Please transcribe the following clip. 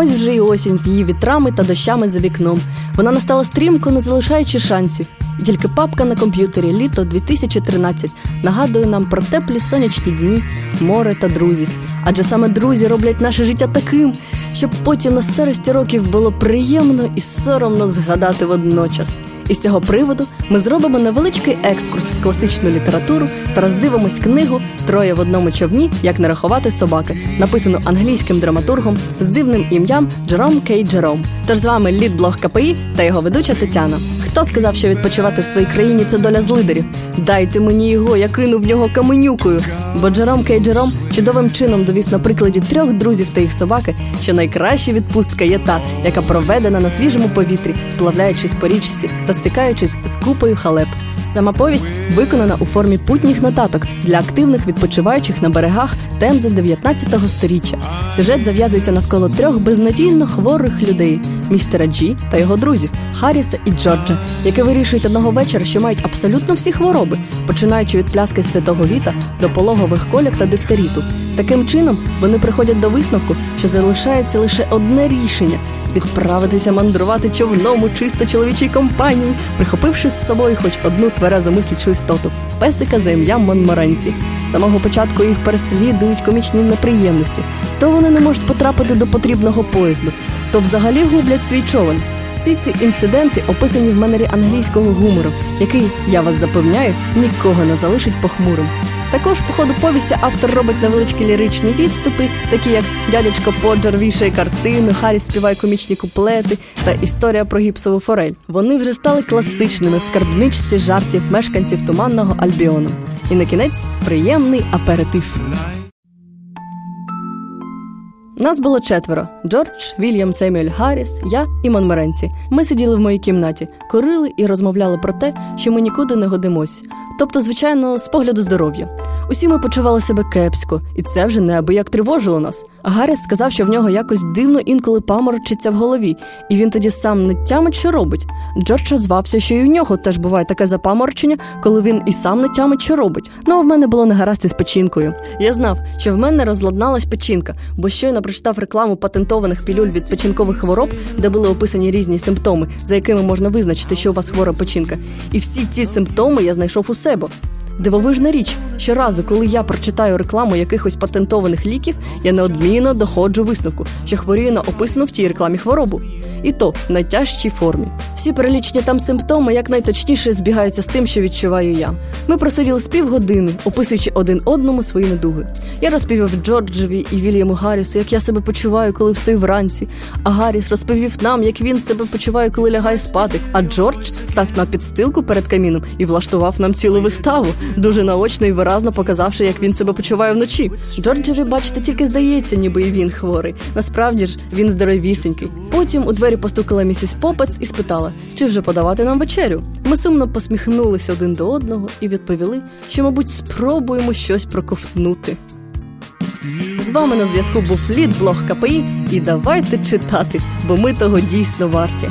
Ось вже й осінь з її вітрами та дощами за вікном. Вона настала стрімко, не залишаючи шансів. І тільки папка на комп'ютері літо 2013 нагадує нам про теплі сонячні дні, море та друзів. Адже саме друзі роблять наше життя таким, щоб потім на старості років було приємно і соромно згадати водночас. І з цього приводу ми зробимо невеличкий екскурс в класичну літературу та роздивимось книгу Троє в одному човні, як не рахувати собаки, написану англійським драматургом з дивним ім'ям Джером Кей Джером. Тож з вами лідблог КПІ та його ведуча Тетяна. Хто сказав, що відпочивати в своїй країні це доля злидерів? Дайте мені його, я кину в нього каменюкою. Бо Джером Кей Джером чудовим чином довів на прикладі трьох друзів та їх собаки, що найкраща відпустка є та, яка проведена на свіжому повітрі, сплавляючись по річці та стикаючись з купою халеп. Сама повість виконана у формі путніх нотаток для активних відпочиваючих на берегах Темзи 19 століття. Сюжет зав'язується навколо трьох безнадійно хворих людей містера Джі та його друзів Харріса і Джорджа, які вирішують одного вечора, що мають абсолютно всі хвороби, починаючи від пляски святого віта до пологових кольок та дистеріту. Таким чином вони приходять до висновку, що залишається лише одне рішення відправитися мандрувати човном у чисто чоловічій компанії, прихопивши з собою хоч одну тверезо мислячу істоту песика за ім'ям Монморенсі. З самого початку їх переслідують комічні неприємності, то вони не можуть потрапити до потрібного поїзду, то взагалі гублять свій човен. Всі ці інциденти описані в манері англійського гумору, який, я вас запевняю, нікого не залишить похмурим. Також по ходу повісті автор робить невеличкі ліричні відступи, такі як дядечко Поджер вішає картину, Харріс співає комічні куплети та історія про гіпсову форель. Вони вже стали класичними в скарбничці жартів мешканців туманного Альбіону. І на кінець приємний аперитив. Нас було четверо: Джордж, Вільям, Семюель Гарріс, я і Монмеренці. Ми сиділи в моїй кімнаті, курили і розмовляли про те, що ми нікуди не годимось. Тобто, звичайно, з погляду здоров'я. Усі ми почували себе кепсько, і це вже неабияк тривожило нас. А Гарріс сказав, що в нього якось дивно інколи паморочиться в голові, і він тоді сам не тямить, що робить. Джордж звався, що і у нього теж буває таке запаморочення, коли він і сам не тямить, що робить. Ну а в мене було негаразд із печінкою. Я знав, що в мене розладналась печінка, бо щойно прочитав рекламу патентованих пілюль від печінкових хвороб, де були описані різні симптоми, за якими можна визначити, що у вас хвора печінка. І всі ці симптоми я знайшов у себе. Дивовижна річ, щоразу, коли я прочитаю рекламу якихось патентованих ліків, я неодмінно доходжу висновку, що хворію на описану в тій рекламі хворобу. І то в найтяжчій формі. Всі перелічені там симптоми якнайточніше збігаються з тим, що відчуваю я. Ми просиділи з півгодини, описуючи один одному свої недуги. Я розповів Джорджеві і Вільяму Гаррісу, як я себе почуваю, коли встаю вранці. А Гарріс розповів нам, як він себе почуває, коли лягає спати. А Джордж став на підстилку перед каміном і влаштував нам цілу виставу дуже наочно і виразно показавши, як він себе почуває вночі. Джорджеві, бачите, тільки здається, ніби і він хворий. Насправді ж він здоровісінький. Потім у двері постукала місіс Попец і спитала, чи вже подавати нам вечерю. Ми сумно посміхнулися один до одного і відповіли, що, мабуть, спробуємо щось проковтнути. З вами на зв'язку був Лід блог КПІ, і давайте читати, бо ми того дійсно варті.